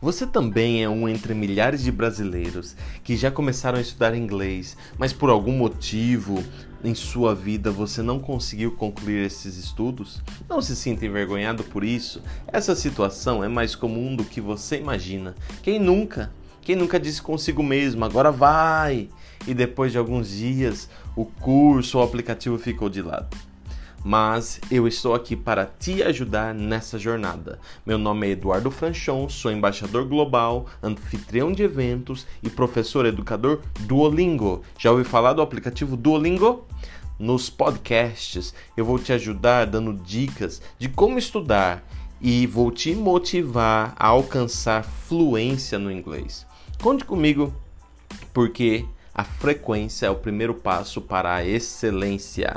Você também é um entre milhares de brasileiros que já começaram a estudar inglês, mas por algum motivo em sua vida você não conseguiu concluir esses estudos? Não se sinta envergonhado por isso. Essa situação é mais comum do que você imagina. Quem nunca? Quem nunca disse consigo mesmo, agora vai! E depois de alguns dias, o curso ou aplicativo ficou de lado mas eu estou aqui para te ajudar nessa jornada. Meu nome é Eduardo Franchon, sou embaixador global, anfitrião de eventos e professor educador Duolingo. Já ouviu falar do aplicativo Duolingo? Nos podcasts eu vou te ajudar dando dicas de como estudar e vou te motivar a alcançar fluência no inglês. Conte comigo, porque a frequência é o primeiro passo para a excelência.